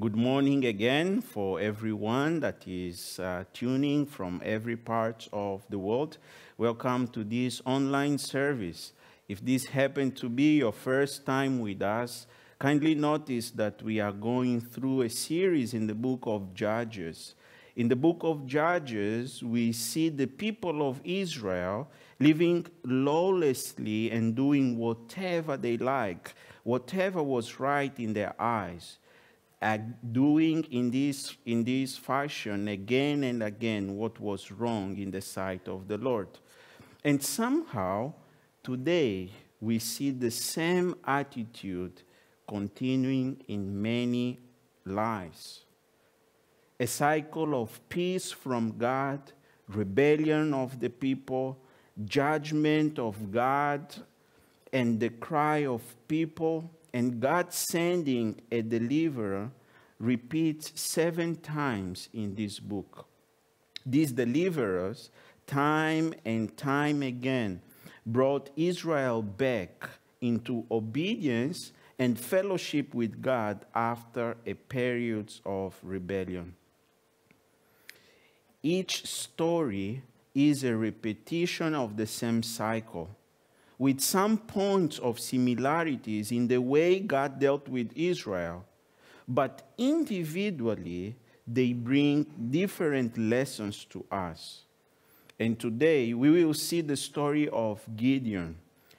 Good morning again for everyone that is uh, tuning from every part of the world. Welcome to this online service. If this happened to be your first time with us, kindly notice that we are going through a series in the book of Judges. In the book of Judges, we see the people of Israel living lawlessly and doing whatever they like, whatever was right in their eyes doing in this, in this fashion again and again what was wrong in the sight of the Lord. And somehow, today, we see the same attitude continuing in many lives. A cycle of peace from God, rebellion of the people, judgment of God, and the cry of people and God sending a deliverer repeats seven times in this book. These deliverers, time and time again, brought Israel back into obedience and fellowship with God after a period of rebellion. Each story is a repetition of the same cycle with some points of similarities in the way God dealt with Israel, but individually they bring different lessons to us. And today we will see the story of Gideon,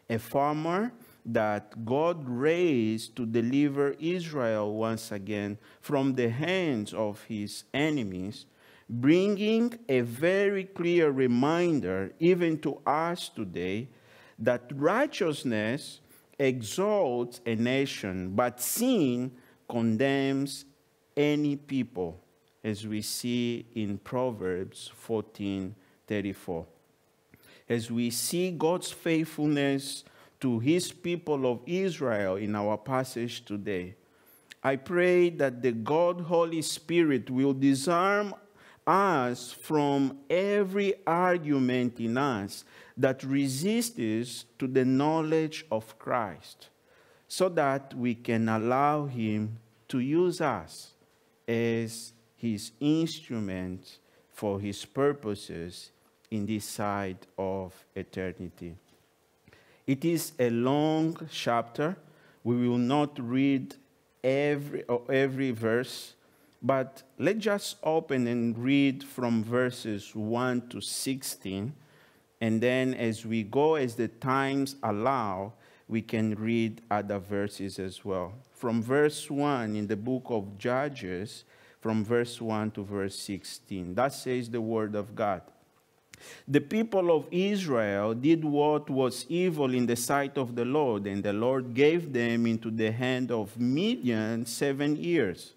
a farmer that God raised to deliver Israel once again from the hands of his enemies, bringing a very clear reminder, even to us today, that righteousness exalts a nation, but sin condemns any people, as we see in Proverbs 14 34. As we see God's faithfulness to his people of Israel in our passage today, I pray that the God Holy Spirit will disarm us from every argument in us that resists to the knowledge of Christ so that we can allow Him to use us as His instrument for His purposes in this side of eternity. It is a long chapter. We will not read every, every verse, but let's just open and read from verses 1 to 16 and then as we go, as the times allow, we can read other verses as well. From verse 1 in the book of Judges, from verse 1 to verse 16. That says the word of God. The people of Israel did what was evil in the sight of the Lord, and the Lord gave them into the hand of Midian seven years.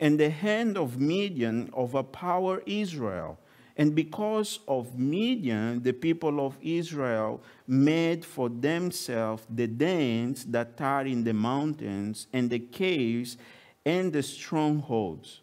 And the hand of Midian overpowered Israel and because of Midian, the people of Israel made for themselves the dens that are in the mountains and the caves and the strongholds.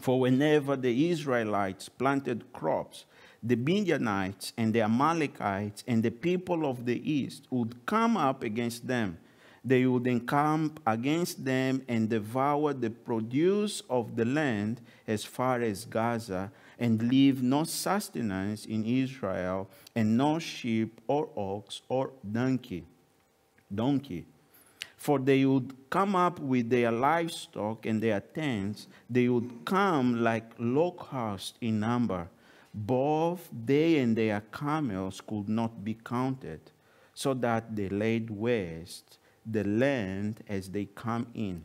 For whenever the Israelites planted crops, the Midianites and the Amalekites and the people of the east would come up against them. They would encamp against them and devour the produce of the land as far as Gaza and leave no sustenance in Israel, and no sheep or ox or donkey. Donkey. For they would come up with their livestock and their tents, they would come like locusts in number. Both they and their camels could not be counted, so that they laid waste the land as they come in.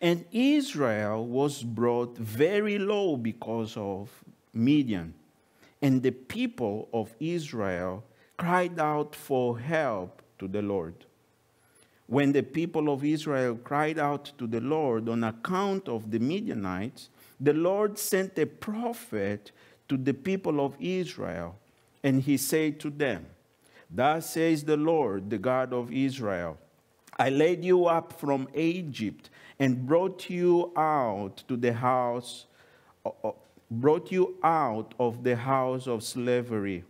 And Israel was brought very low because of Midian. And the people of Israel cried out for help to the Lord. When the people of Israel cried out to the Lord on account of the Midianites, the Lord sent a prophet to the people of Israel, and he said to them, Thus says the Lord, the God of Israel I led you up from Egypt and brought you out to the house, brought you out of the house of slavery.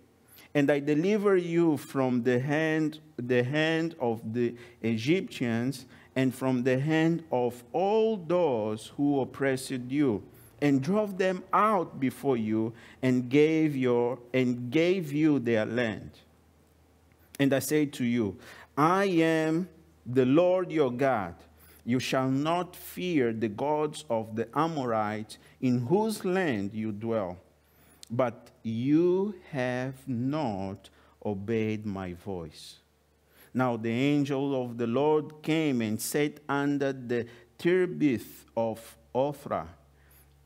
And I deliver you from the hand, the hand of the Egyptians and from the hand of all those who oppressed you and drove them out before you and gave your and gave you their land and i say to you i am the lord your god. You shall not fear the gods of the amorites in whose land you dwell but you have not obeyed my voice. Now the angel of the Lord came and sat under the terebinth of Ophrah,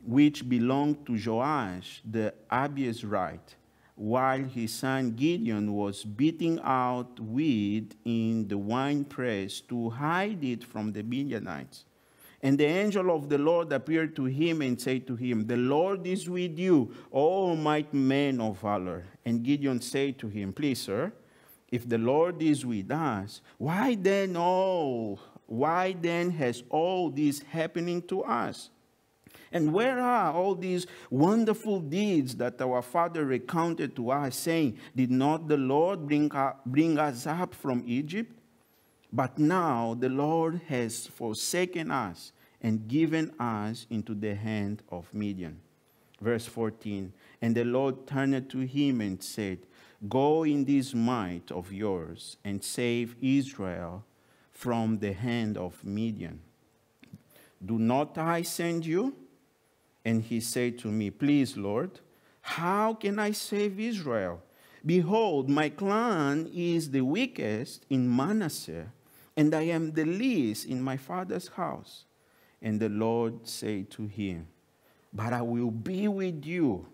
which belonged to Joash the Abiezrite, while his son Gideon was beating out wheat in the winepress to hide it from the Midianites. And the angel of the Lord appeared to him and said to him, The Lord is with you, O mighty man of valor. And Gideon said to him, Please, sir, if the Lord is with us, why then all, why then has all this happening to us? And where are all these wonderful deeds that our father recounted to us, saying, Did not the Lord bring, bring us up from Egypt? But now the Lord has forsaken us and given us into the hand of Midian. Verse 14 And the Lord turned to him and said, Go in this might of yours and save Israel from the hand of Midian. Do not I send you? And he said to me, Please, Lord, how can I save Israel? Behold, my clan is the weakest in Manasseh, and I am the least in my father's house. And the Lord said to him, But I will be with you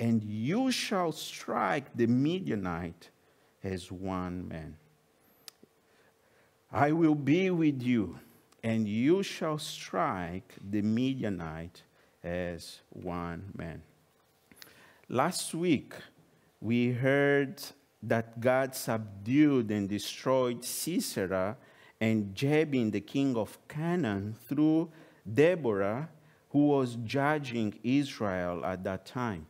and you shall strike the Midianite as one man. I will be with you, and you shall strike the Midianite as one man. Last week, we heard that God subdued and destroyed Sisera and Jabin, the king of Canaan, through Deborah, who was judging Israel at that time.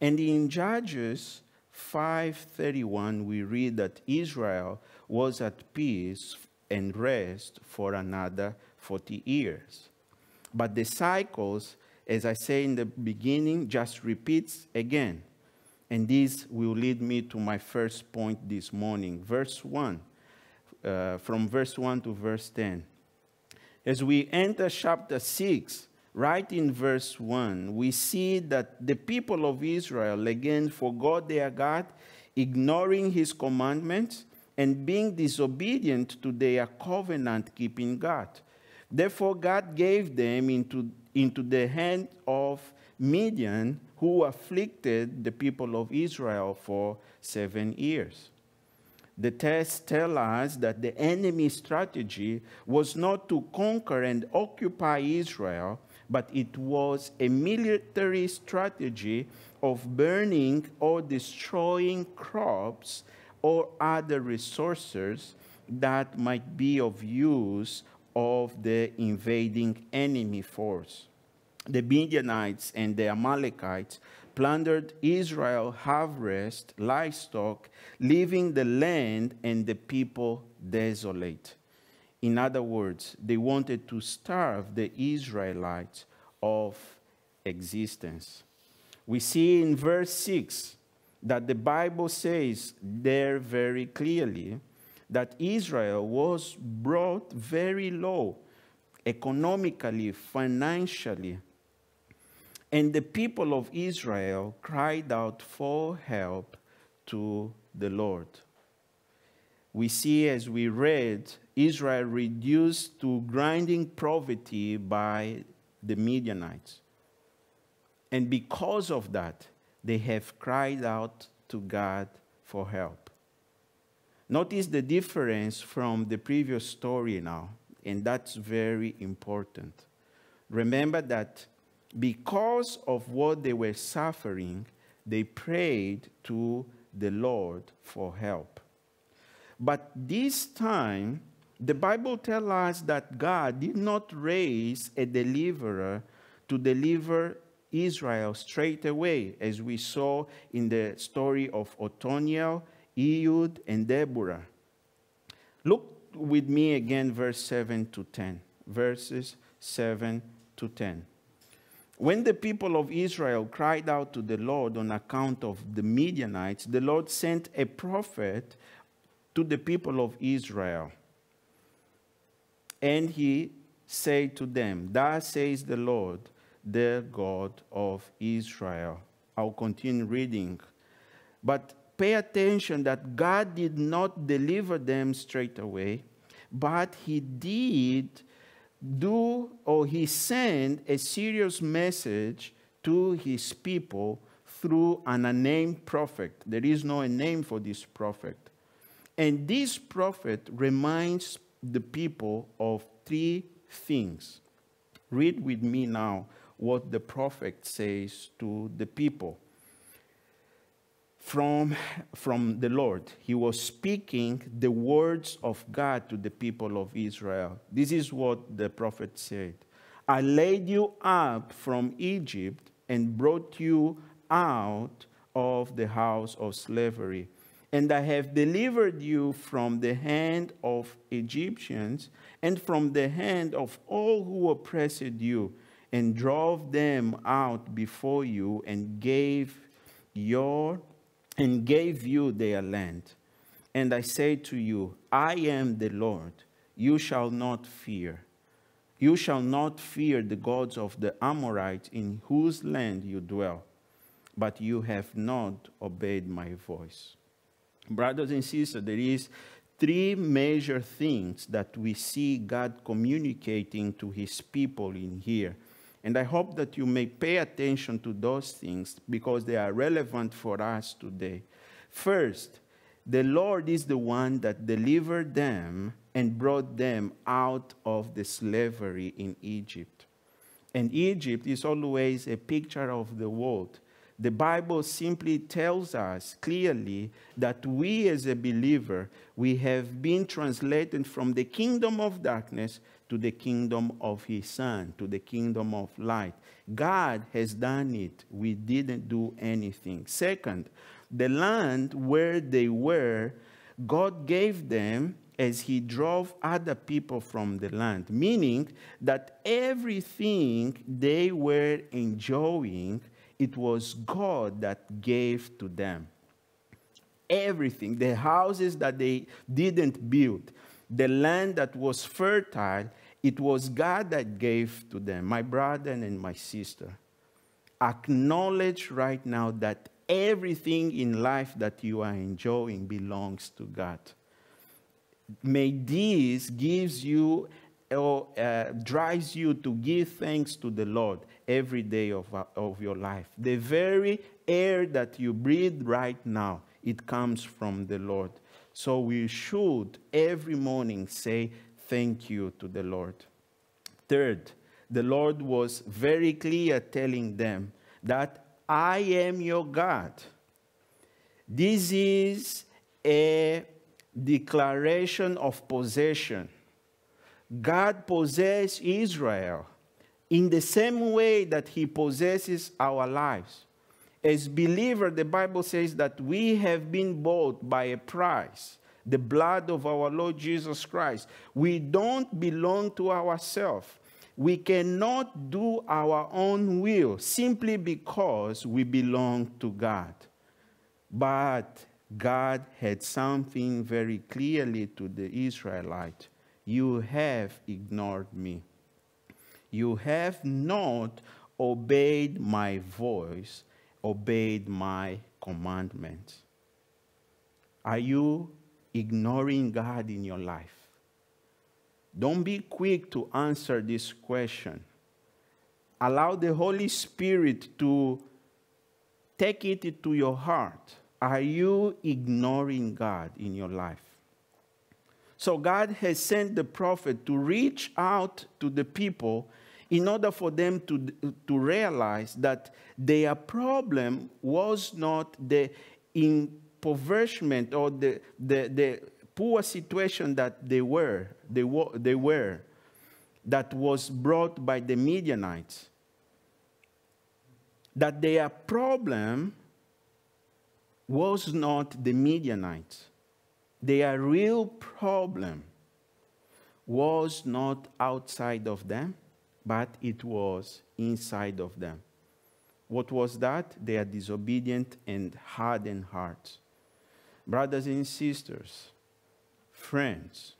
And in Judges 5:31 we read that Israel was at peace and rest for another 40 years. But the cycles, as I say in the beginning, just repeats again. And this will lead me to my first point this morning. Verse 1, uh, from verse 1 to verse 10. As we enter chapter 6, right in verse 1, we see that the people of Israel again forgot their God, ignoring his commandments, and being disobedient to their covenant keeping God. Therefore, God gave them into, into the hand of Midian, who afflicted the people of Israel for seven years. The tests tell us that the enemy's strategy was not to conquer and occupy Israel, but it was a military strategy of burning or destroying crops or other resources that might be of use of the invading enemy force. The Midianites and the Amalekites plundered Israel harvest, livestock, leaving the land and the people desolate. In other words, they wanted to starve the Israelites of existence. We see in verse 6 that the Bible says there very clearly that Israel was brought very low economically, financially. And the people of Israel cried out for help to the Lord. We see as we read Israel reduced to grinding poverty by the Midianites. And because of that, they have cried out to God for help. Notice the difference from the previous story now, and that's very important. Remember that because of what they were suffering, they prayed to the Lord for help. But this time, the Bible tells us that God did not raise a deliverer to deliver Israel straight away, as we saw in the story of Othniel, Ehud, and Deborah. Look, with me again verse 7 to 10. Verses 7 to 10. When the people of Israel cried out to the Lord on account of the Midianites, the Lord sent a prophet to the people of Israel. And he said to them, Thus says the Lord, the God of Israel. I'll continue reading. But pay attention that God did not deliver them straight away, but he did do or he sent a serious message to his people through an unnamed prophet. There is no name for this prophet. And this prophet reminds the people of three things. Read with me now what the prophet says to the people from, from the Lord. He was speaking the words of God to the people of Israel. This is what the prophet said I laid you up from Egypt and brought you out of the house of slavery. And I have delivered you from the hand of Egyptians and from the hand of all who oppressed you, and drove them out before you, and gave your and gave you their land. And I say to you, I am the Lord. You shall not fear. You shall not fear the gods of the Amorites in whose land you dwell, but you have not obeyed my voice. Brothers and sisters, there is three major things that we see God communicating to his people in here. And I hope that you may pay attention to those things because they are relevant for us today. First, the Lord is the one that delivered them and brought them out of the slavery in Egypt. And Egypt is always a picture of the world. The Bible simply tells us clearly that we as a believer, we have been translated from the kingdom of darkness to the kingdom of his son, to the kingdom of light. God has done it. We didn't do anything. Second, the land where they were, God gave them as he drove other people from the land, meaning that everything they were enjoying, it was God that gave to them. Everything, the houses that they didn't build, the land that was fertile, it was God that gave to them, my brother and my sister. Acknowledge right now that everything in life that you are enjoying belongs to God. May this gives you or uh, drives you to give thanks to the Lord every day of, uh, of your life. The very air that you breathe right now, it comes from the Lord. So we should every morning say thank you to the Lord. Third, the Lord was very clear telling them that I am your God. This is a declaration of possession. God possesses Israel in the same way that he possesses our lives as believer, the Bible says that we have been bought by a price, the blood of our Lord Jesus Christ. We don't belong to ourselves. We cannot do our own will simply because we belong to God. But God had something very clearly to the Israelite. You have ignored me. You have not obeyed my voice obeyed my commandments? Are you ignoring God in your life? Don't be quick to answer this question. Allow the Holy Spirit to take it to your heart. Are you ignoring God in your life? So, God has sent the prophet to reach out to the people in order for them to, to realize that their problem was not the impoverishment or the, the, the poor situation that they were, they were, they were, that was brought by the Midianites. That their problem was not the Midianites. Their real problem was not outside of them, but it was inside of them. What was that? Their disobedient and hardened hearts. Brothers and sisters, friends,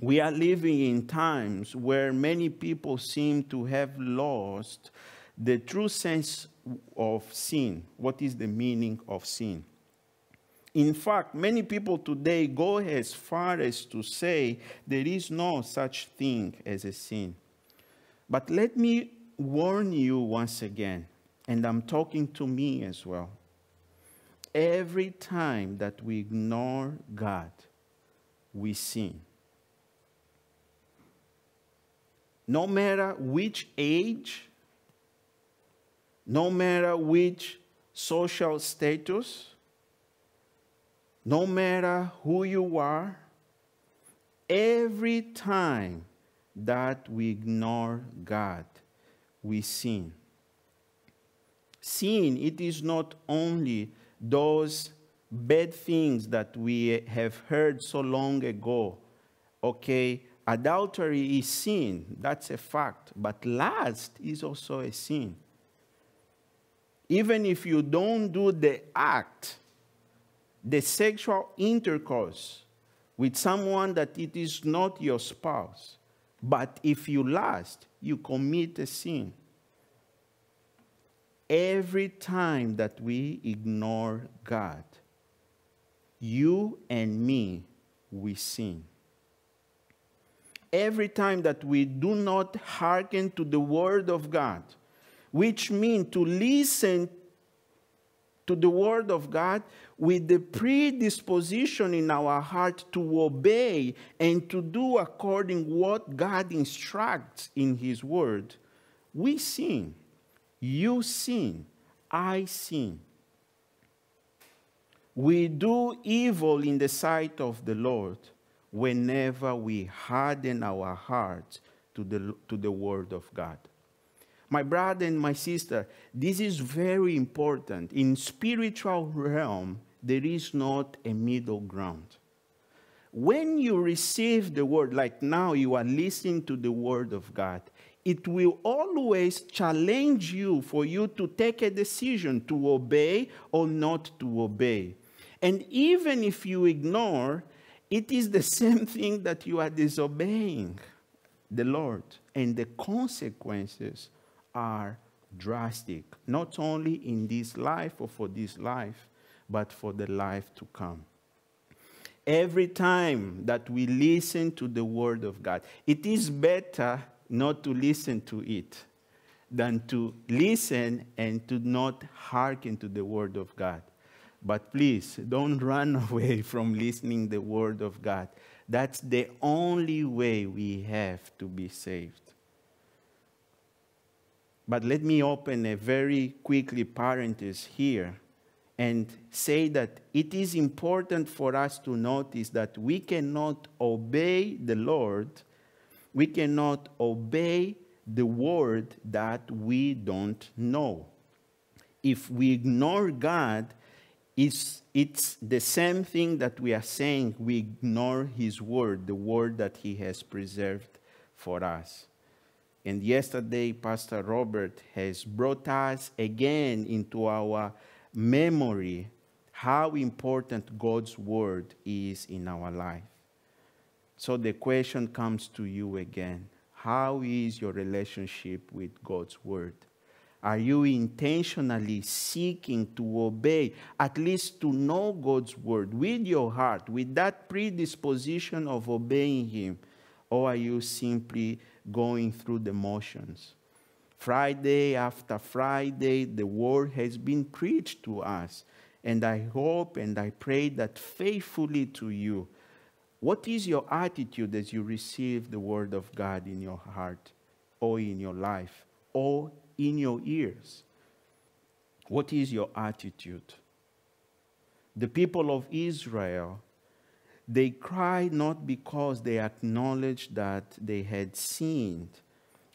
we are living in times where many people seem to have lost the true sense of sin. What is the meaning of sin? In fact, many people today go as far as to say there is no such thing as a sin. But let me warn you once again, and I'm talking to me as well. Every time that we ignore God, we sin. No matter which age, no matter which social status, no matter who you are, every time that we ignore God, we sin. Sin, it is not only those bad things that we have heard so long ago. Okay, adultery is sin, that's a fact, but lust is also a sin. Even if you don't do the act, the sexual intercourse with someone that it is not your spouse, but if you lust, you commit a sin. Every time that we ignore God, you and me, we sin. Every time that we do not hearken to the word of God, which means to listen to the Word of God with the predisposition in our heart to obey and to do according what God instructs in His Word, we sin. You sin. I sin. We do evil in the sight of the Lord whenever we harden our hearts to the, to the Word of God. My brother and my sister, this is very important. In spiritual realm, there is not a middle ground. When you receive the word, like now you are listening to the word of God, it will always challenge you for you to take a decision to obey or not to obey. And even if you ignore, it is the same thing that you are disobeying the Lord. And the consequences are drastic, not only in this life or for this life, but for the life to come. Every time that we listen to the Word of God, it is better not to listen to it than to listen and to not hearken to the Word of God. But please don't run away from listening the Word of God. That's the only way we have to be saved. But let me open a very quickly parenthesis here and say that it is important for us to notice that we cannot obey the Lord, we cannot obey the word that we don't know. If we ignore God, it's, it's the same thing that we are saying we ignore His word, the word that He has preserved for us. And yesterday, Pastor Robert has brought us again into our memory how important God's word is in our life. So the question comes to you again How is your relationship with God's word? Are you intentionally seeking to obey, at least to know God's word with your heart, with that predisposition of obeying Him? Or are you simply going through the motions. Friday after Friday, the word has been preached to us. And I hope and I pray that faithfully to you. What is your attitude as you receive the word of God in your heart or in your life or in your ears? What is your attitude? The people of Israel they cried not because they acknowledged that they had sinned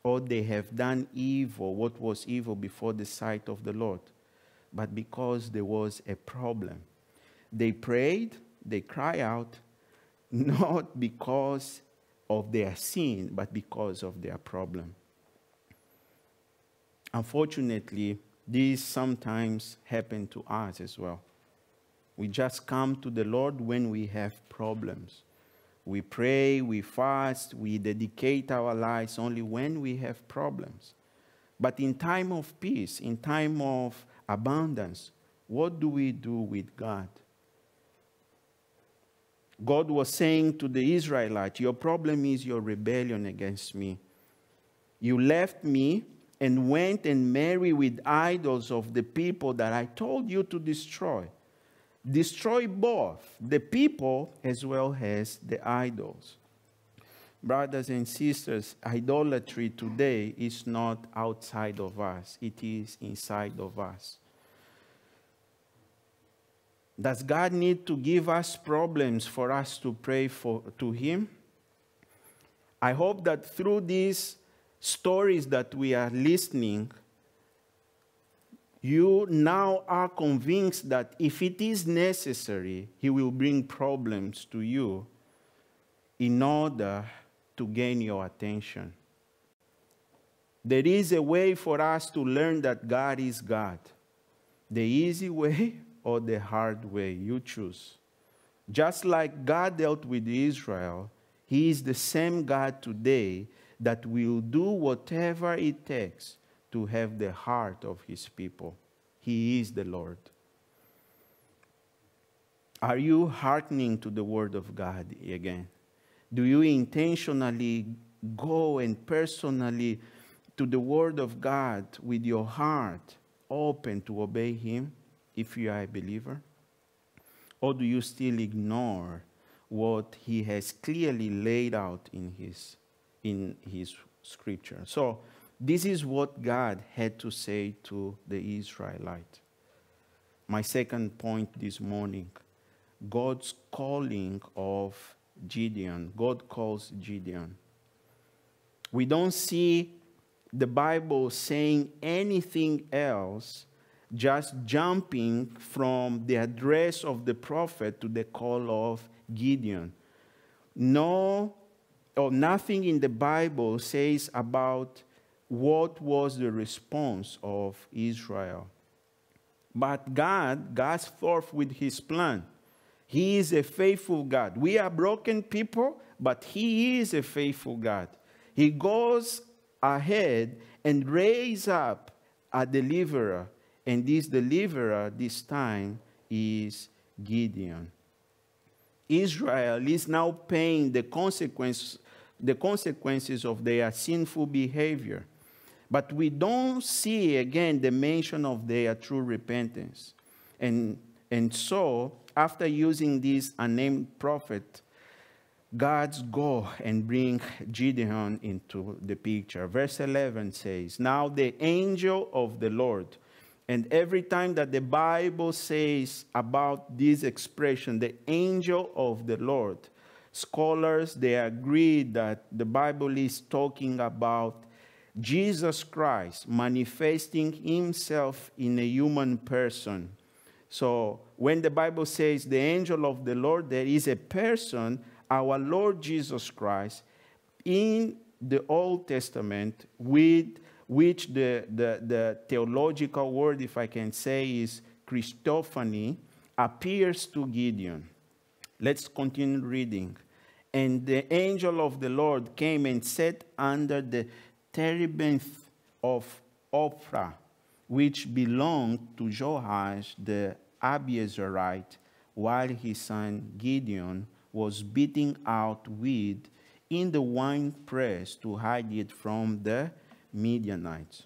or they have done evil, what was evil before the sight of the Lord, but because there was a problem. They prayed, they cried out, not because of their sin, but because of their problem. Unfortunately, this sometimes happens to us as well. We just come to the Lord when we have problems. We pray, we fast, we dedicate our lives only when we have problems. But in time of peace, in time of abundance, what do we do with God? God was saying to the Israelites, Your problem is your rebellion against me. You left me and went and married with idols of the people that I told you to destroy. Destroy both the people as well as the idols. Brothers and sisters, idolatry today is not outside of us, it is inside of us. Does God need to give us problems for us to pray for, to Him? I hope that through these stories that we are listening, you now are convinced that if it is necessary, He will bring problems to you in order to gain your attention. There is a way for us to learn that God is God. The easy way or the hard way. You choose. Just like God dealt with Israel, He is the same God today that will do whatever it takes to have the heart of His people. He is the Lord. Are you hearkening to the Word of God again? Do you intentionally go and personally to the Word of God with your heart open to obey Him? if you are a believer? Or do you still ignore what he has clearly laid out in his, in his scripture? So, this is what God had to say to the Israelite. My second point this morning God's calling of Gideon. God calls Gideon. We don't see the Bible saying anything else just jumping from the address of the prophet to the call of Gideon. No, or nothing in the Bible says about what was the response of Israel. But God goes forth with his plan. He is a faithful God. We are broken people, but he is a faithful God. He goes ahead and raises up a deliverer and this deliverer this time is Gideon. Israel is now paying the, consequence, the consequences of their sinful behavior. But we don't see again the mention of their true repentance. And, and so, after using this unnamed prophet, God's go and bring Gideon into the picture. Verse 11 says, Now the angel of the Lord and every time that the Bible says about this expression, the angel of the Lord, scholars they agree that the Bible is talking about Jesus Christ manifesting himself in a human person. So when the Bible says the angel of the Lord, there is a person, our Lord Jesus Christ, in the Old Testament with which the, the, the theological word, if I can say, is Christophany, appears to Gideon. Let's continue reading. And the angel of the Lord came and sat under the terebinth of Ophrah, which belonged to Joash the Abiezrite, while his son Gideon was beating out wheat in the winepress to hide it from the Midianites.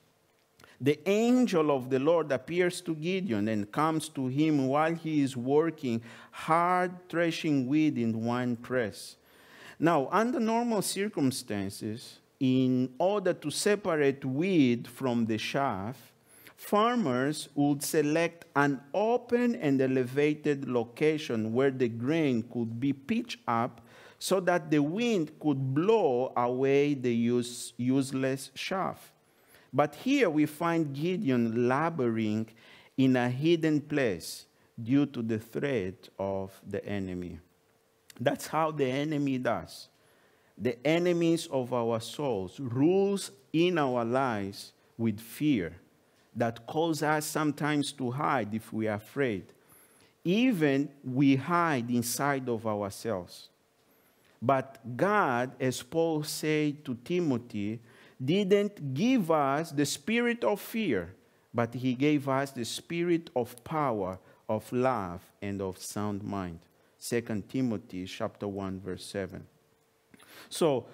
The angel of the Lord appears to Gideon and comes to him while he is working hard threshing wheat in one press. Now, under normal circumstances, in order to separate wheat from the chaff, farmers would select an open and elevated location where the grain could be pitched up so that the wind could blow away the use, useless chaff. But here we find Gideon laboring in a hidden place due to the threat of the enemy. That's how the enemy does. The enemies of our souls, rules in our lives with fear that cause us sometimes to hide if we are afraid. Even we hide inside of ourselves. But God, as Paul said to Timothy, didn't give us the spirit of fear, but he gave us the spirit of power, of love, and of sound mind. 2 Timothy chapter 1 verse 7. So,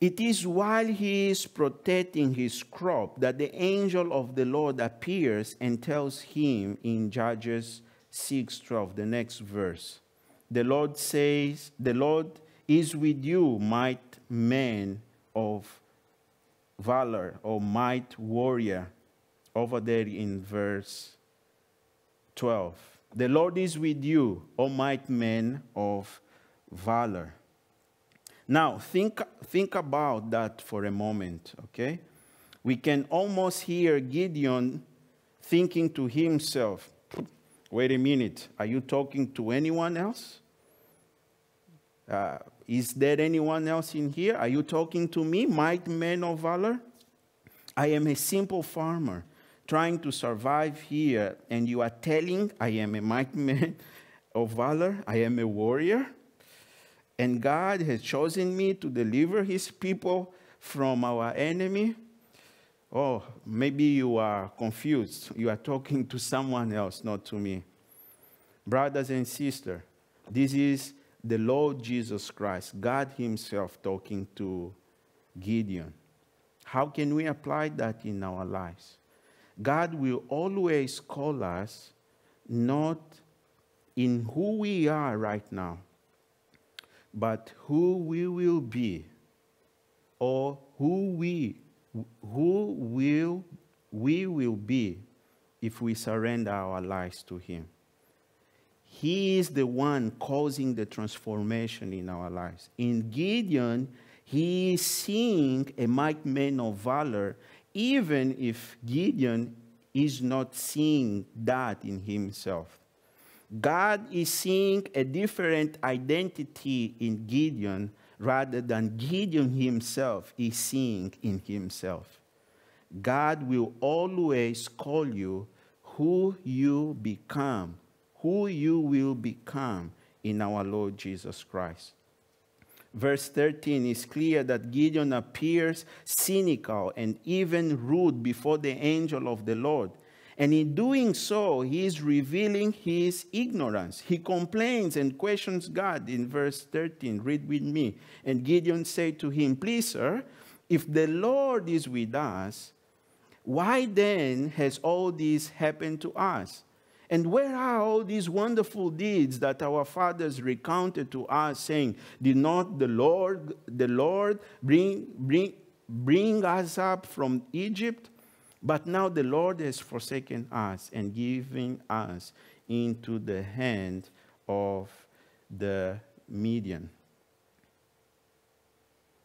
it is while he is protecting his crop that the angel of the Lord appears and tells him in Judges 6:12, the next verse. The Lord says, "The Lord is with you, might man of valor or might warrior." Over there in verse 12. The Lord is with you, O might men of valor. Now, think, think about that for a moment, okay? We can almost hear Gideon thinking to himself, wait a minute, are you talking to anyone else? Uh, is there anyone else in here? Are you talking to me, might man of valor? I am a simple farmer trying to survive here, and you are telling I am a mighty man of valor, I am a warrior? And God has chosen me to deliver his people from our enemy. Oh, maybe you are confused. You are talking to someone else, not to me. Brothers and sisters, this is the Lord Jesus Christ, God Himself talking to Gideon. How can we apply that in our lives? God will always call us not in who we are right now, but who we will be or who we who will we will be if we surrender our lives to him. He is the one causing the transformation in our lives. In gideon he is seeing a mighty man of valor even if gideon is not seeing that in himself God is seeing a different identity in Gideon rather than Gideon himself is seeing in himself. God will always call you who you become, who you will become in our Lord Jesus Christ. Verse 13 is clear that Gideon appears cynical and even rude before the angel of the Lord. And in doing so, he is revealing his ignorance. He complains and questions God in verse 13. Read with me. And Gideon said to him, Please, sir, if the Lord is with us, why then has all this happened to us? And where are all these wonderful deeds that our fathers recounted to us, saying, Did not the Lord, the Lord bring, bring, bring us up from Egypt? But now the Lord has forsaken us and given us into the hand of the Midian.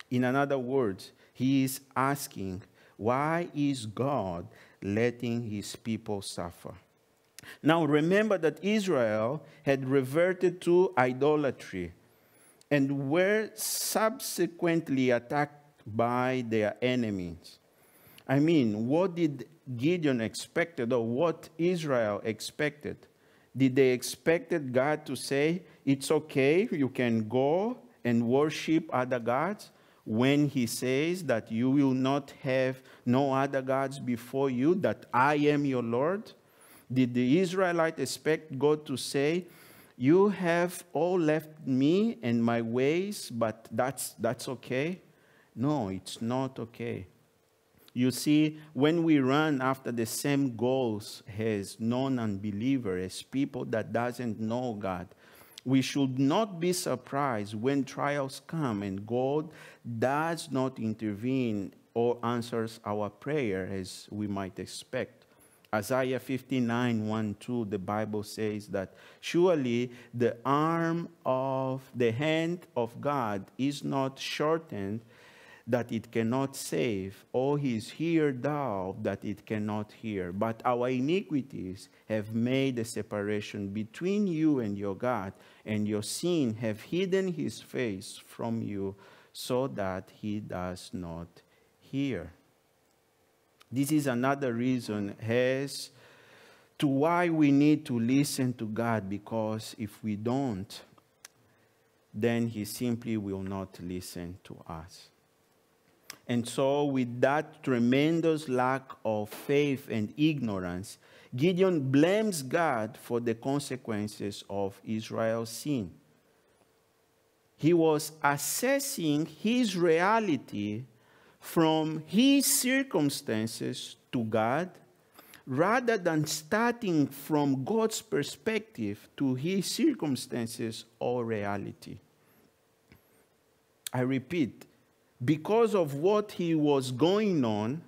In other words, he is asking, why is God letting his people suffer? Now remember that Israel had reverted to idolatry and were subsequently attacked by their enemies. I mean, what did Gideon expected or what Israel expected? Did they expected God to say, it's okay, you can go and worship other gods? When he says that you will not have no other gods before you, that I am your Lord? Did the Israelite expect God to say, you have all left me and my ways, but that's, that's okay? No, it's not okay. You see, when we run after the same goals as non-unbeliever, as people that doesn't know God, we should not be surprised when trials come and God does not intervene or answers our prayer as we might expect. Isaiah 59, 1, 2, the Bible says that surely the arm of the hand of God is not shortened that it cannot save, or his ear dull that it cannot hear. But our iniquities have made a separation between you and your God, and your sin have hidden his face from you so that he does not hear. This is another reason as to why we need to listen to God, because if we don't, then he simply will not listen to us. And so, with that tremendous lack of faith and ignorance, Gideon blames God for the consequences of Israel's sin. He was assessing his reality from his circumstances to God rather than starting from God's perspective to his circumstances or reality. I repeat, because of what he was going on,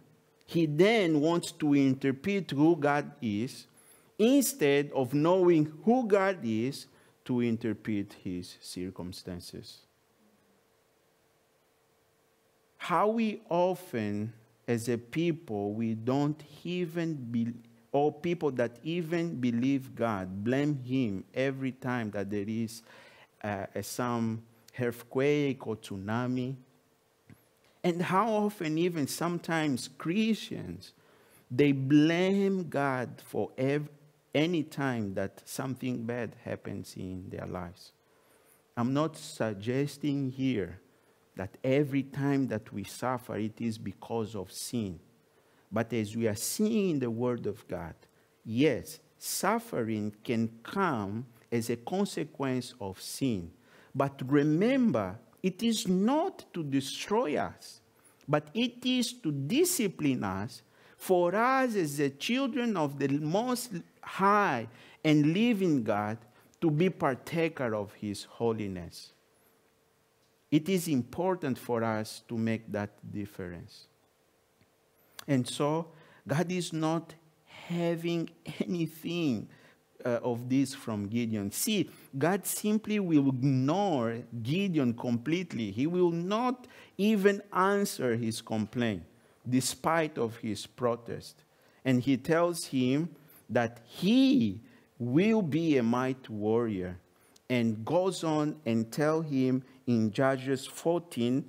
he then wants to interpret who God is instead of knowing who God is to interpret his circumstances. How we often, as a people, we don't even be, or people that even believe God, blame Him every time that there is uh, some earthquake or tsunami and how often, even sometimes, Christians, they blame God for any time that something bad happens in their lives. I'm not suggesting here that every time that we suffer, it is because of sin. But as we are seeing in the Word of God, yes, suffering can come as a consequence of sin. But remember it is not to destroy us, but it is to discipline us for us as the children of the Most High and living God to be partaker of His holiness. It is important for us to make that difference. And so, God is not having anything uh, of this from Gideon. See, God simply will ignore Gideon completely. He will not even answer his complaint despite of his protest. And he tells him that he will be a mighty warrior and goes on and tell him in Judges 14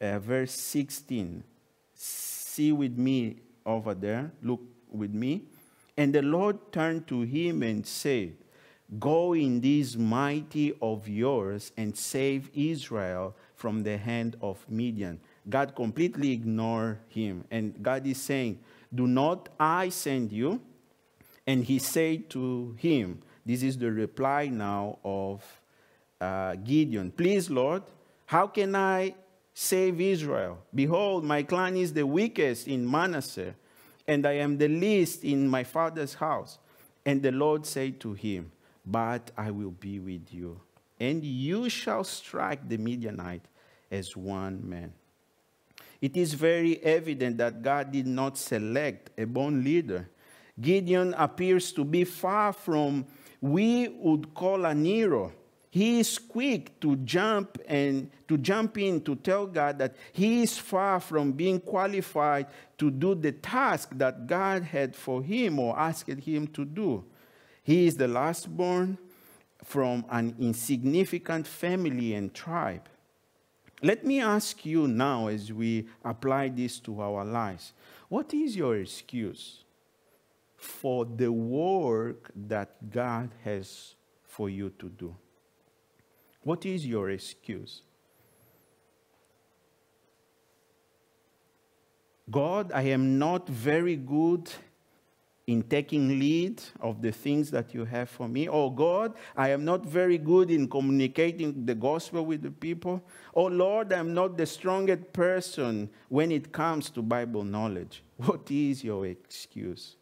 uh, verse 16 see with me over there look with me and the Lord turned to him and said, Go in this mighty of yours and save Israel from the hand of Midian. God completely ignored him. And God is saying, Do not I send you? And he said to him, This is the reply now of uh, Gideon. Please, Lord, how can I save Israel? Behold, my clan is the weakest in Manasseh and I am the least in my father's house. And the Lord said to him, But I will be with you, and you shall strike the Midianite as one man. It is very evident that God did not select a born leader. Gideon appears to be far from we would call a hero he is quick to jump and to jump in to tell God that he is far from being qualified to do the task that God had for him or asked him to do. He is the last born from an insignificant family and tribe. Let me ask you now as we apply this to our lives what is your excuse for the work that God has for you to do? What is your excuse? God, I am not very good in taking lead of the things that you have for me. Oh God, I am not very good in communicating the gospel with the people. Oh Lord, I'm not the strongest person when it comes to Bible knowledge. What is your excuse?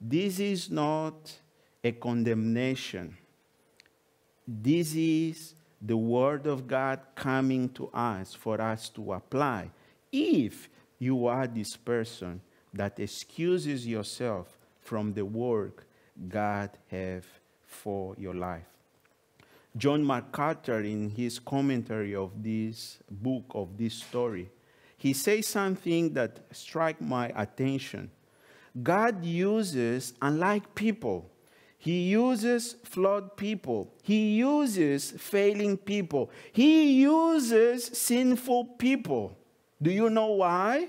This is not a condemnation. This is the Word of God coming to us for us to apply. If you are this person that excuses yourself from the work God have for your life. John MacArthur, in his commentary of this book, of this story, he says something that struck my attention. God uses, unlike people, He uses flawed people. He uses failing people. He uses sinful people. Do you know why?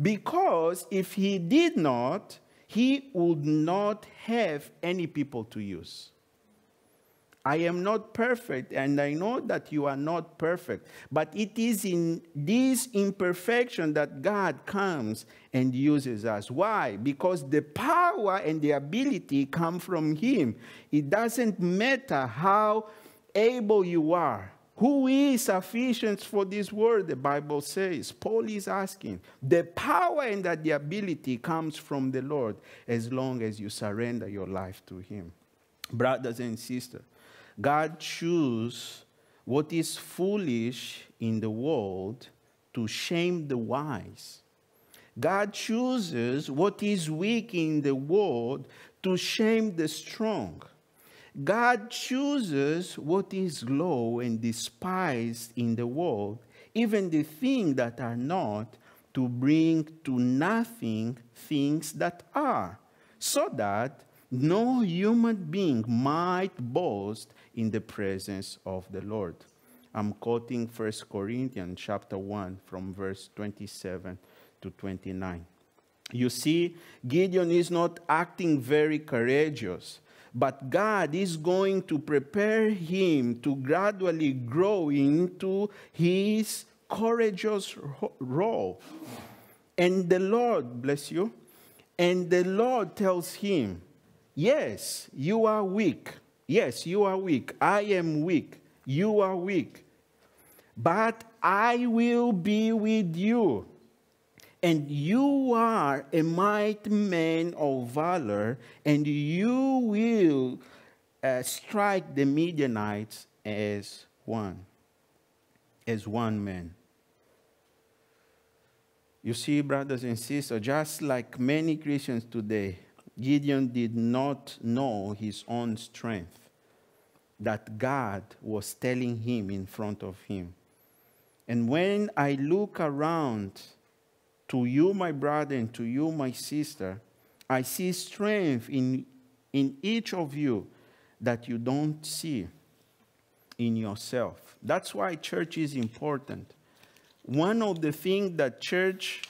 Because if he did not, he would not have any people to use. I am not perfect, and I know that you are not perfect. But it is in this imperfection that God comes and uses us. Why? Because the power and the ability come from Him. It doesn't matter how able you are. Who is sufficient for this word? The Bible says. Paul is asking. The power and that the ability comes from the Lord as long as you surrender your life to Him. Brothers and sisters, God chooses what is foolish in the world to shame the wise. God chooses what is weak in the world to shame the strong. God chooses what is low and despised in the world, even the things that are not, to bring to nothing things that are, so that no human being might boast in the presence of the Lord. I'm quoting 1 Corinthians chapter 1 from verse 27 to 29. You see, Gideon is not acting very courageous, but God is going to prepare him to gradually grow into his courageous role. And the Lord, bless you, and the Lord tells him, Yes, you are weak Yes, you are weak. I am weak. You are weak. But I will be with you. And you are a mighty man of valor, and you will uh, strike the Midianites as one, as one man. You see, brothers and sisters, just like many Christians today, Gideon did not know his own strength that God was telling him in front of him. And when I look around to you, my brother, and to you, my sister, I see strength in, in each of you that you don't see in yourself. That's why church is important. One of the things that church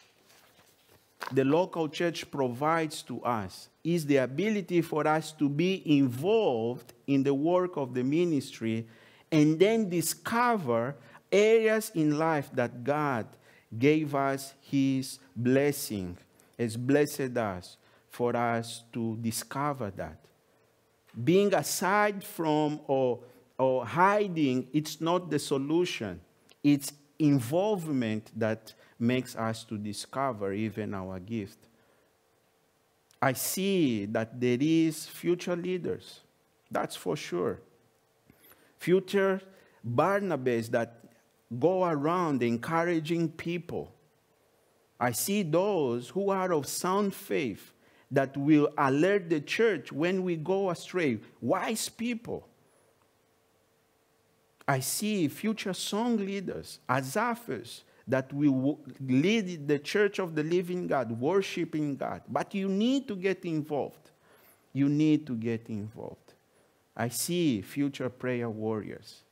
the local church provides to us is the ability for us to be involved in the work of the ministry and then discover areas in life that God gave us His blessing, has blessed us for us to discover that. Being aside from or, or hiding, it's not the solution. It's involvement that makes us to discover even our gift. I see that there is future leaders, that's for sure. Future Barnabas that go around encouraging people. I see those who are of sound faith that will alert the church when we go astray. Wise people. I see future song leaders, Asaphs, that will lead the church of the living God, worshiping God. But you need to get involved. You need to get involved. I see future prayer warriors.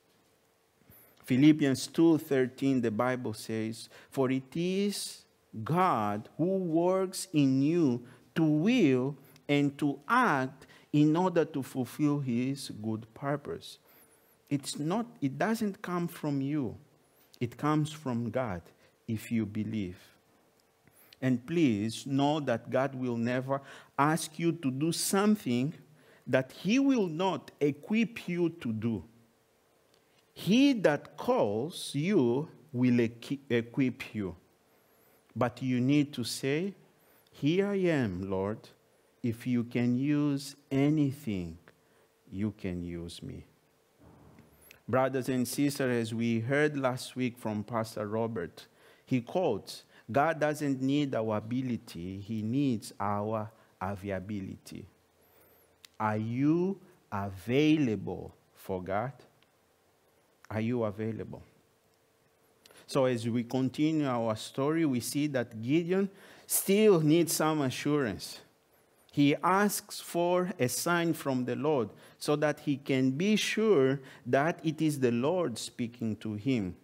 Philippians 2:13 the Bible says, "For it is God who works in you to will and to act in order to fulfill his good purpose." It's not it doesn't come from you. It comes from God if you believe. And please know that God will never ask you to do something that He will not equip you to do. He that calls you will equip you. But you need to say, Here I am, Lord. If you can use anything, you can use me. Brothers and sisters, as we heard last week from Pastor Robert, he quotes, God doesn't need our ability, He needs our availability. Are you available for God? Are you available? So, as we continue our story, we see that Gideon still needs some assurance. He asks for a sign from the Lord so that he can be sure that it is the Lord speaking to him.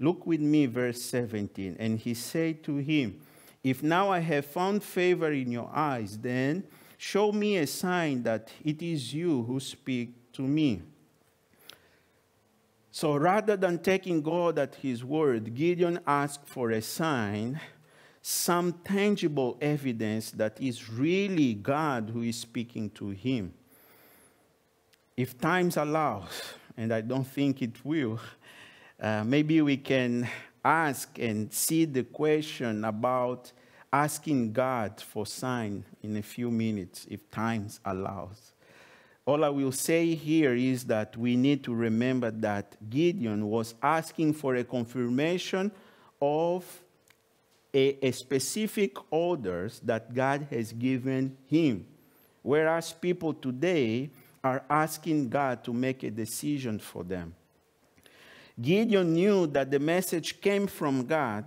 Look with me, verse 17. And he said to him, If now I have found favor in your eyes, then show me a sign that it is you who speak to me. So rather than taking God at his word, Gideon asked for a sign some tangible evidence that is really God who is speaking to him. If times allows, and I don't think it will, uh, maybe we can ask and see the question about asking God for sign in a few minutes, if times allows. All I will say here is that we need to remember that Gideon was asking for a confirmation of a, a specific orders that God has given him. Whereas people today are asking God to make a decision for them. Gideon knew that the message came from God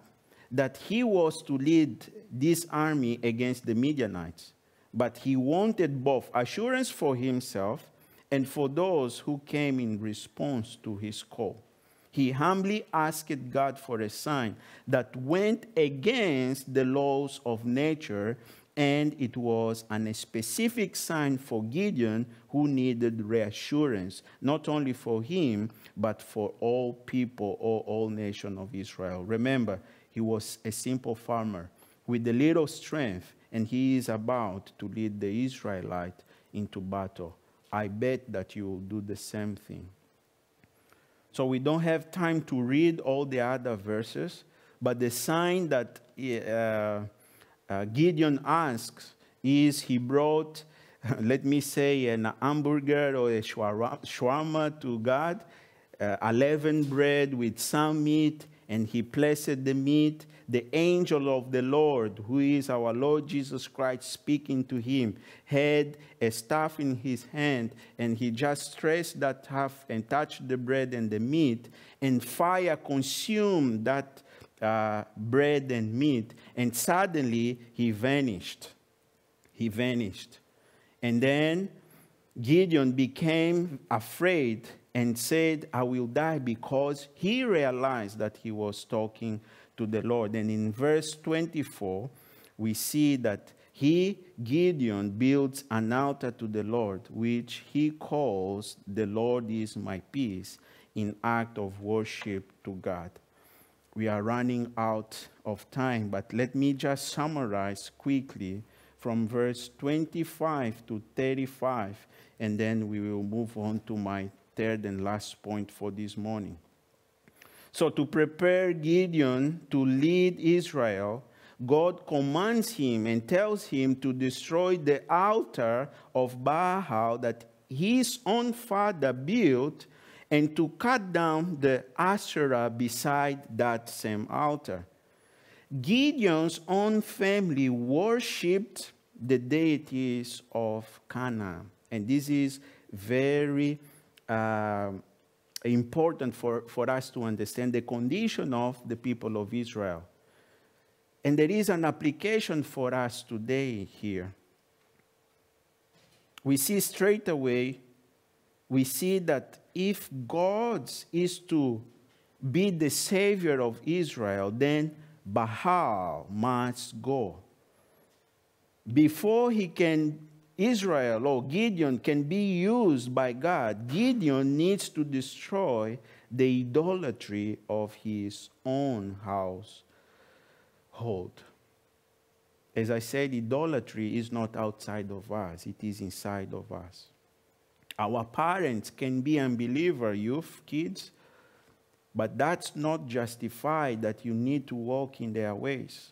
that he was to lead this army against the Midianites, but he wanted both assurance for himself and for those who came in response to his call he humbly asked God for a sign that went against the laws of nature, and it was a specific sign for Gideon who needed reassurance, not only for him, but for all people or all nation of Israel. Remember, he was a simple farmer with a little strength, and he is about to lead the Israelite into battle. I bet that you will do the same thing. So we don't have time to read all the other verses, but the sign that uh, uh, Gideon asks is he brought, let me say, an hamburger or a shawarma to God, uh, unleavened bread with some meat, and he placed the meat the angel of the Lord, who is our Lord Jesus Christ, speaking to him, had a staff in his hand, and he just stretched that staff and touched the bread and the meat, and fire consumed that uh, bread and meat, and suddenly he vanished. He vanished. And then Gideon became afraid and said, I will die because he realized that he was talking to the Lord. And in verse 24, we see that he, Gideon, builds an altar to the Lord, which he calls, The Lord is my peace, in act of worship to God. We are running out of time, but let me just summarize quickly from verse 25 to 35, and then we will move on to my third and last point for this morning. So, to prepare Gideon to lead Israel, God commands him and tells him to destroy the altar of Baal that his own father built and to cut down the Asherah beside that same altar. Gideon's own family worshipped the deities of Canaan. And this is very uh, important for, for us to understand the condition of the people of Israel. And there is an application for us today here. We see straight away, we see that if God is to be the savior of Israel, then Baal must go. Before he can Israel or Gideon can be used by God, Gideon needs to destroy the idolatry of his own household. As I said, idolatry is not outside of us, it is inside of us. Our parents can be unbeliever, youth, kids, but that's not justified that you need to walk in their ways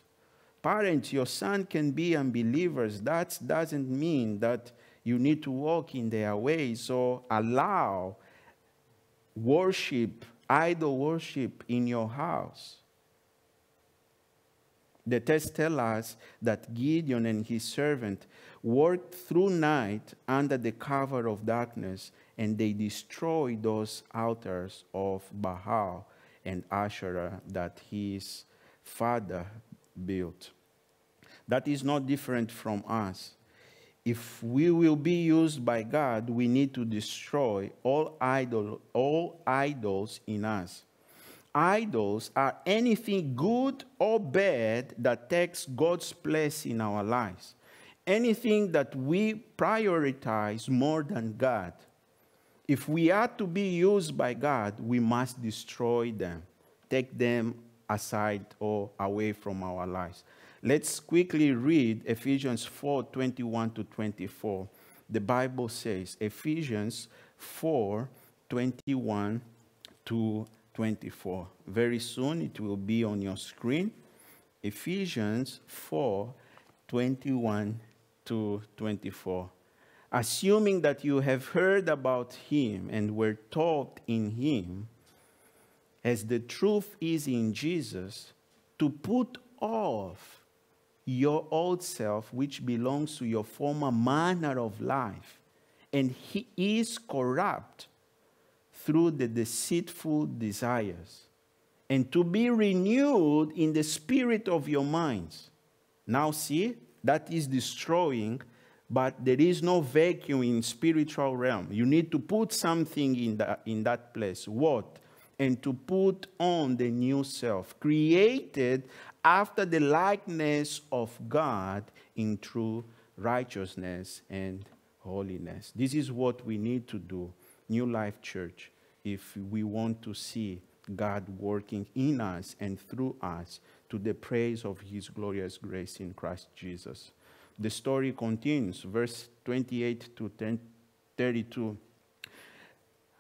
parents, your son can be unbelievers. That doesn't mean that you need to walk in their ways. So allow worship, idol worship in your house. The text tells us that Gideon and his servant worked through night under the cover of darkness, and they destroyed those altars of Baal and Asherah that his father built. That is not different from us. if we will be used by God, we need to destroy all, idol, all idols in us. Idols are anything good or bad that takes God's place in our lives. Anything that we prioritize more than God. If we are to be used by God, we must destroy them, take them aside or away from our lives. Let's quickly read Ephesians 4 21 to 24. The Bible says, Ephesians 4 21 to 24. Very soon it will be on your screen. Ephesians 4 21 to 24. Assuming that you have heard about him and were taught in him, as the truth is in Jesus, to put off your old self, which belongs to your former manner of life, and he is corrupt through the deceitful desires, and to be renewed in the spirit of your minds. Now, see, that is destroying, but there is no vacuum in spiritual realm. You need to put something in, the, in that place. What? And to put on the new self, created after the likeness of God in true righteousness and holiness. This is what we need to do, New Life Church, if we want to see God working in us and through us to the praise of his glorious grace in Christ Jesus. The story continues, verse 28 to 10, 32.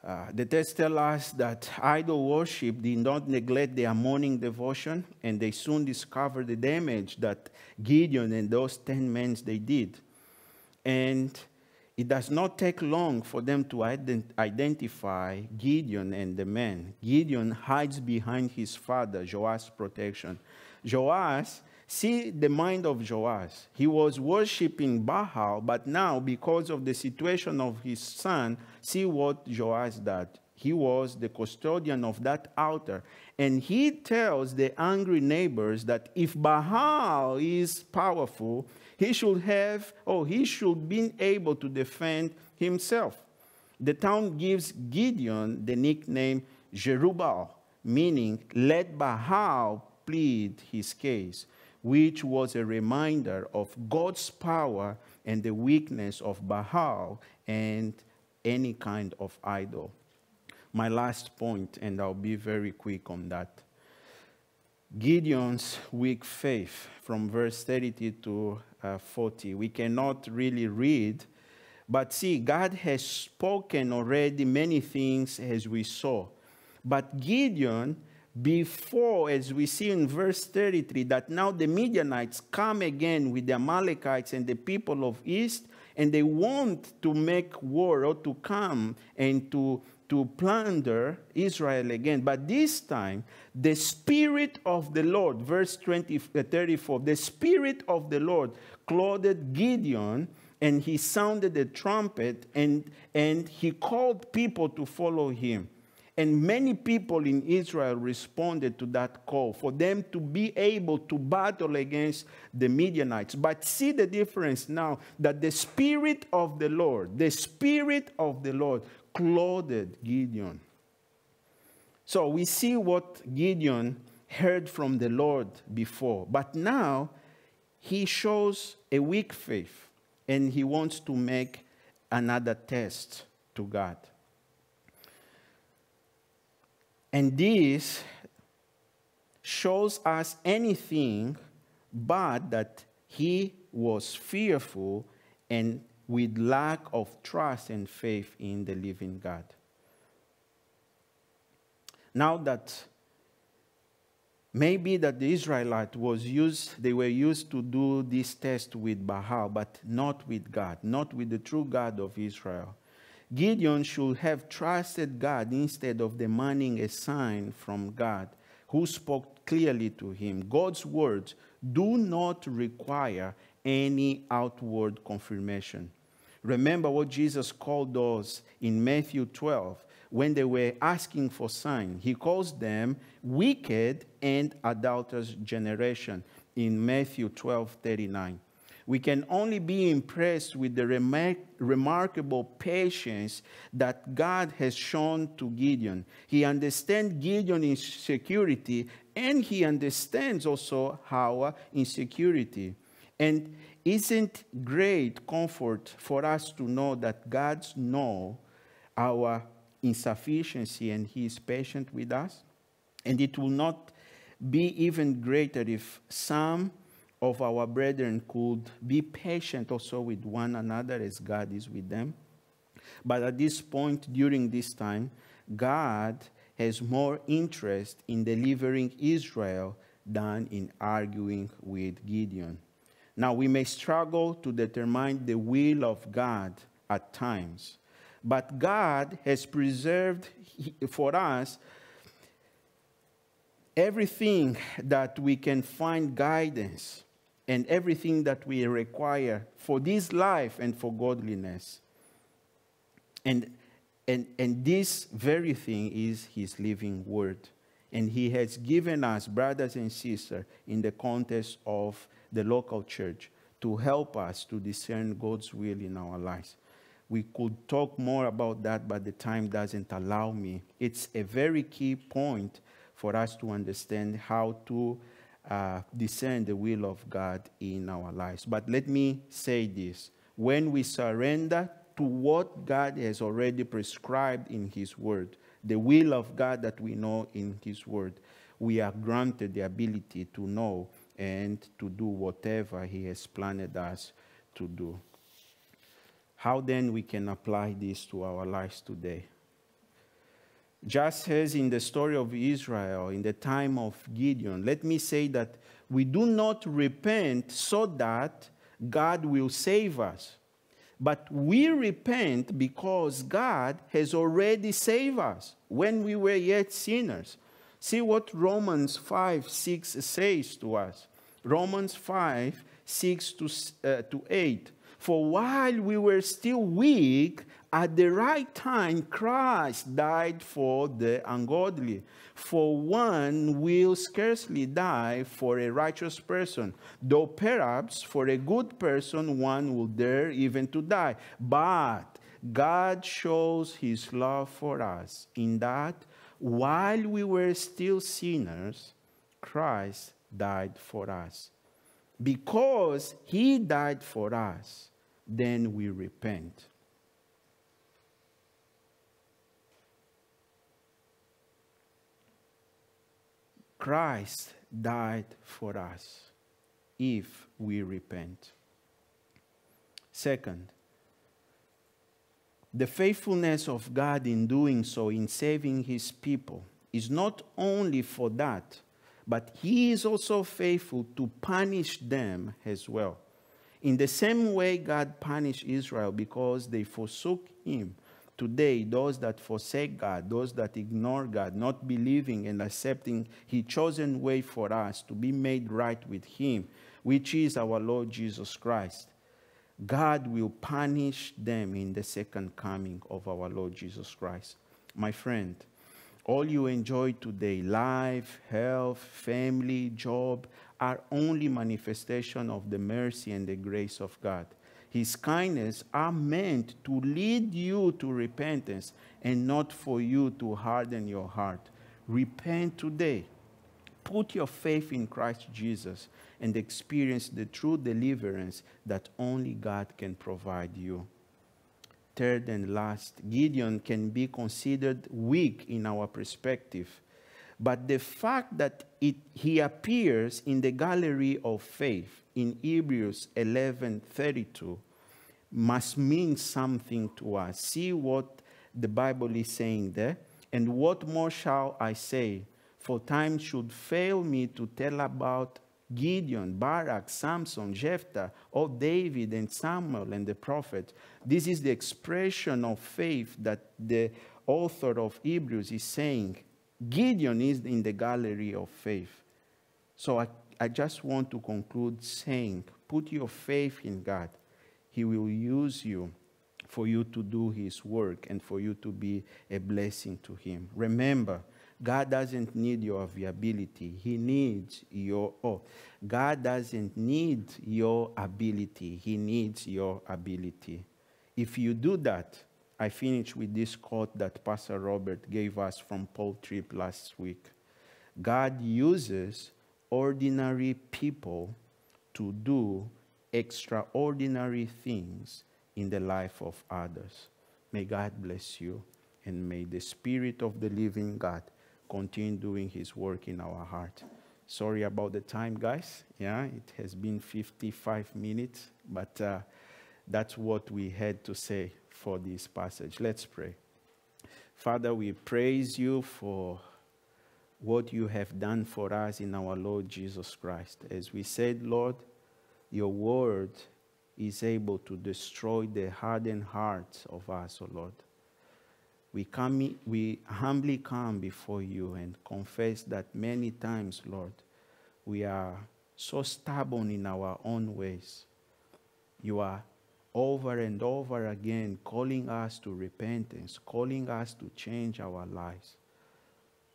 Uh, the text tells us that idol worship did not neglect their morning devotion, and they soon discovered the damage that Gideon and those 10 men they did. And it does not take long for them to ident- identify Gideon and the men. Gideon hides behind his father, Joash's protection. Joash See the mind of Joash. He was worshiping Baal, but now, because of the situation of his son, see what Joash did. He was the custodian of that altar. And he tells the angry neighbors that if Baal is powerful, he should have, or he should be able to defend himself. The town gives Gideon the nickname Jerubbaal, meaning let Baal plead his case which was a reminder of God's power and the weakness of Baal and any kind of idol. My last point, and I'll be very quick on that. Gideon's weak faith from verse 30 to uh, 40. We cannot really read, but see, God has spoken already many things as we saw. But Gideon before, as we see in verse 33, that now the Midianites come again with the Amalekites and the people of East, and they want to make war or to come and to, to plunder Israel again. But this time, the Spirit of the Lord, verse 20, uh, 34, the Spirit of the Lord clothed Gideon and he sounded the trumpet and, and he called people to follow him. And many people in Israel responded to that call for them to be able to battle against the Midianites. But see the difference now that the Spirit of the Lord, the Spirit of the Lord, clothed Gideon. So we see what Gideon heard from the Lord before, but now he shows a weak faith and he wants to make another test to God. And this shows us anything but that he was fearful and with lack of trust and faith in the living God. Now that maybe that the Israelite was used, they were used to do this test with Baal, but not with God, not with the true God of Israel. Gideon should have trusted God instead of demanding a sign from God, who spoke clearly to him. God's words do not require any outward confirmation. Remember what Jesus called those in Matthew 12 when they were asking for sign. He calls them wicked and adulterous generation in Matthew 12 39. We can only be impressed with the remar- remarkable patience that God has shown to Gideon. He understands Gideon's insecurity and he understands also our insecurity. And isn't great comfort for us to know that God knows our insufficiency and he is patient with us? And it will not be even greater if some of our brethren could be patient also with one another as God is with them. But at this point, during this time, God has more interest in delivering Israel than in arguing with Gideon. Now, we may struggle to determine the will of God at times, but God has preserved for us everything that we can find guidance and everything that we require for this life and for godliness. And, and, and this very thing is His living word. And He has given us, brothers and sisters, in the context of the local church, to help us to discern God's will in our lives. We could talk more about that, but the time doesn't allow me. It's a very key point for us to understand how to uh, discern the will of God in our lives. But let me say this when we surrender to what God has already prescribed in His Word, the will of God that we know in His Word, we are granted the ability to know and to do whatever He has planned us to do. How then we can apply this to our lives today? Just as in the story of Israel, in the time of Gideon, let me say that we do not repent so that God will save us. But we repent because God has already saved us when we were yet sinners. See what Romans 5 6 says to us. Romans 5 6 to, uh, to 8. For while we were still weak, at the right time, Christ died for the ungodly. For one will scarcely die for a righteous person, though perhaps for a good person one will dare even to die. But God shows his love for us in that while we were still sinners, Christ died for us. Because he died for us, then we repent. Christ died for us if we repent. Second, the faithfulness of God in doing so, in saving his people, is not only for that, but he is also faithful to punish them as well. In the same way, God punished Israel because they forsook him Today, those that forsake God, those that ignore God, not believing and accepting His chosen way for us to be made right with Him, which is our Lord Jesus Christ, God will punish them in the second coming of our Lord Jesus Christ. My friend, all you enjoy today, life, health, family, job, are only manifestation of the mercy and the grace of God his kindness are meant to lead you to repentance and not for you to harden your heart. Repent today. Put your faith in Christ Jesus and experience the true deliverance that only God can provide you. Third and last, Gideon can be considered weak in our perspective. But the fact that it, he appears in the gallery of faith in Hebrews 11:32 must mean something to us. See what the Bible is saying there. And what more shall I say? For time should fail me to tell about Gideon, Barak, Samson, Jephthah, or David and Samuel and the prophets. This is the expression of faith that the author of Hebrews is saying. Gideon is in the gallery of faith. So I, I just want to conclude saying, put your faith in God. He will use you for you to do His work and for you to be a blessing to Him. Remember, God doesn't need your availability. He needs your oh. God doesn't need your ability. He needs your ability. If you do that, I finish with this quote that Pastor Robert gave us from Paul Tripp last week. God uses ordinary people to do extraordinary things in the life of others. May God bless you, and may the Spirit of the living God continue doing His work in our heart. Sorry about the time, guys. Yeah, it has been 55 minutes, but uh, that's what we had to say for this passage. Let's pray. Father, we praise you for what you have done for us in our Lord Jesus Christ. As we said, Lord, your word is able to destroy the hardened hearts of us, O oh Lord. We, come, we humbly come before you and confess that many times, Lord, we are so stubborn in our own ways. You are over and over again calling us to repentance, calling us to change our lives.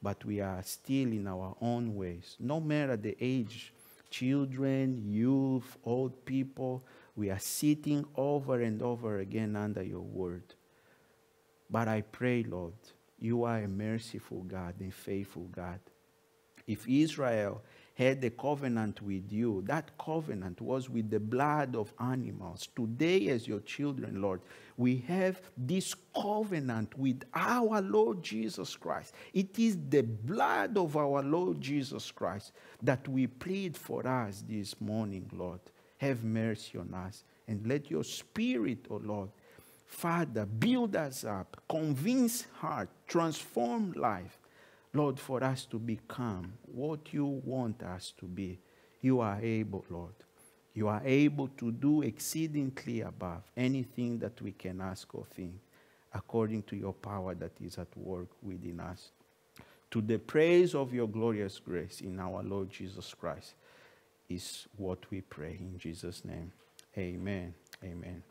But we are still in our own ways. No matter the age, children, youth, old people, we are sitting over and over again under your word. But I pray, Lord, you are a merciful God and faithful God. If Israel had a covenant with you, that covenant was with the blood of animals. Today, as your children, Lord, we have this covenant with our Lord Jesus Christ. It is the blood of our Lord Jesus Christ that we plead for us this morning, Lord. Have mercy on us and let your spirit, O oh Lord, Father, build us up, convince heart, transform life Lord, for us to become what you want us to be. You are able, Lord. You are able to do exceedingly above anything that we can ask or think, according to your power that is at work within us. To the praise of your glorious grace in our Lord Jesus Christ is what we pray in Jesus' name. Amen. Amen.